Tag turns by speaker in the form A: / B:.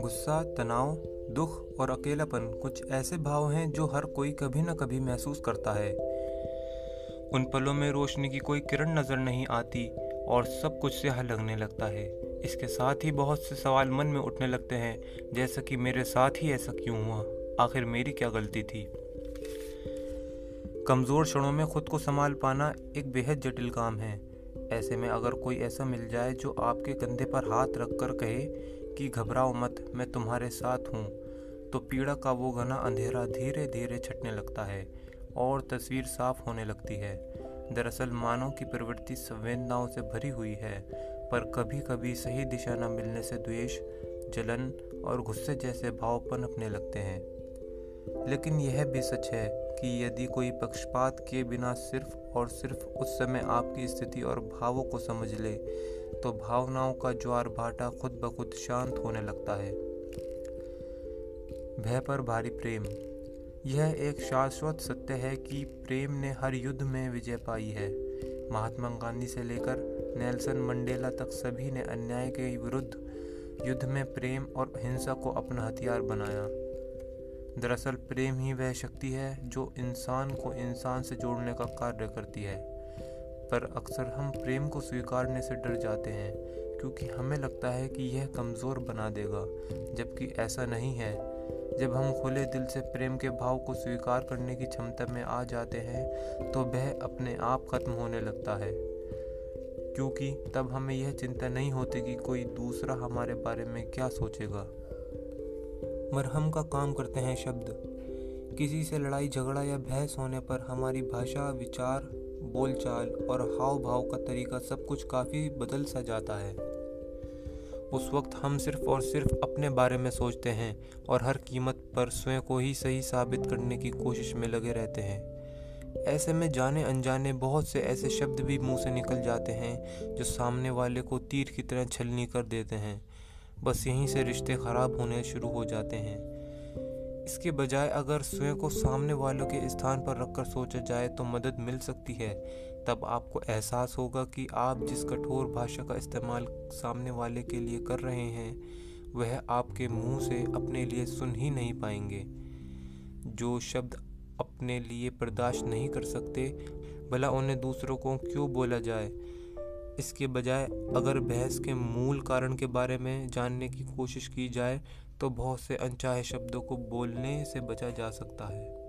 A: गुस्सा, तनाव, दुख और अकेलापन कुछ ऐसे भाव हैं जो हर कोई कभी न कभी महसूस करता है। उन पलों में रोशनी की कोई किरण नज़र नहीं आती और सब कुछ स्याह लगने लगता है। इसके साथ ही बहुत से सवाल मन में उठने लगते हैं, जैसा कि मेरे साथ ही ऐसा क्यों हुआ? आखिर मेरी क्या गलती थी? कमज़ोर क्षणों में खुद को संभाल पाना एक बेहद जटिल काम है। ऐसे में अगर कोई ऐसा मिल जाए जो आपके कंधे पर हाथ रख कर कहे कि घबराओ मत, मैं तुम्हारे साथ हूँ तो पीड़ा का वो घना अंधेरा धीरे धीरे छटने लगता है और तस्वीर साफ़ होने लगती है। दरअसल मानव की प्रवृत्ति संवेदनाओं से भरी हुई है, पर कभी कभी सही दिशा न मिलने से द्वेष, जलन और गुस्से जैसे भाव पनपने लगते हैं। लेकिन यह भी सच है कि यदि कोई पक्षपात के बिना सिर्फ़ और सिर्फ़ उस समय आपकी स्थिति और भावों को समझ ले तो भावनाओं का ज्वार भाटा खुद ब खुद शांत होने लगता है। भय पर भारी प्रेम। यह एक शाश्वत सत्य है कि प्रेम ने हर युद्ध में विजय पाई है। महात्मा गांधी से लेकर नेल्सन मंडेला तक सभी ने अन्याय के विरुद्ध युद्ध में प्रेम और हिंसा को अपना हथियार बनाया। दरअसल प्रेम ही वह शक्ति है जो इंसान को इंसान से जोड़ने का कार्य करती है। पर अक्सर हम प्रेम को स्वीकारने से डर जाते हैं, क्योंकि हमें लगता है कि यह कमज़ोर बना देगा, जबकि ऐसा नहीं है। जब हम खुले दिल से प्रेम के भाव को स्वीकार करने की क्षमता में आ जाते हैं तो वह अपने आप खत्म होने लगता है। क्योंकि तब हमें यह चिंता नहीं होती कि कोई दूसरा हमारे बारे में क्या सोचेगा। मरहम का काम करते हैं शब्द। किसी से लड़ाई, झगड़ा या बहस होने पर हमारी भाषा, विचार, बोलचाल और हाव भाव का तरीका सब कुछ काफ़ी बदल सा जाता है। उस वक्त हम सिर्फ़ और सिर्फ़ अपने बारे में सोचते हैं और हर कीमत पर स्वयं को ही सही साबित करने की कोशिश में लगे रहते हैं। ऐसे में जाने अनजाने बहुत से ऐसे शब्द भी मुँह से निकल जाते हैं जो सामने वाले को तीर की तरह छलनी कर देते हैं। बस यहीं से रिश्ते ख़राब होने शुरू हो जाते हैं। इसके बजाय अगर स्वयं को सामने वालों के स्थान पर रखकर सोचा जाए तो मदद मिल सकती है। तब आपको एहसास होगा कि आप जिस कठोर भाषा का इस्तेमाल सामने वाले के लिए कर रहे हैं, वह आपके मुँह से अपने लिए सुन ही नहीं पाएँगे। जो शब्द अपने लिए बर्दाश्त नहीं कर सकते, भला उन्हें दूसरों को क्यों बोला जाए? इसके बजाय अगर बहस के मूल कारण के बारे में जानने की कोशिश की जाए तो बहुत से अनचाहे शब्दों को बोलने से बचा जा सकता है।